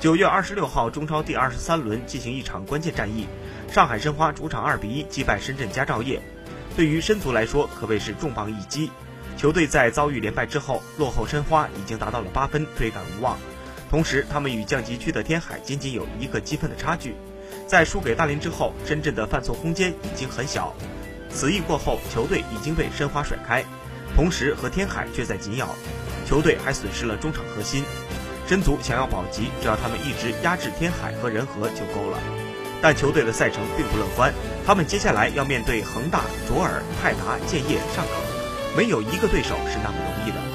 九月二十六号，中超第二十三轮进行一场关键战役，上海申花主场二比一击败深圳佳兆业。对于申足来说，可谓是重磅一击。球队在遭遇连败之后，落后申花已经达到了八分，追赶无望。同时，他们与降级区的天海仅仅有一个积分的差距。在输给大连之后，深圳的犯错空间已经很小。此役过后，球队已经被申花甩开，同时和天海却在紧咬。球队还损失了中场核心。真足想要保级，只要他们一直压制天海和仁和就够了。但球队的赛程并不乐观，他们接下来要面对恒大、卓尔、泰达、建业、上港，没有一个对手是那么容易的。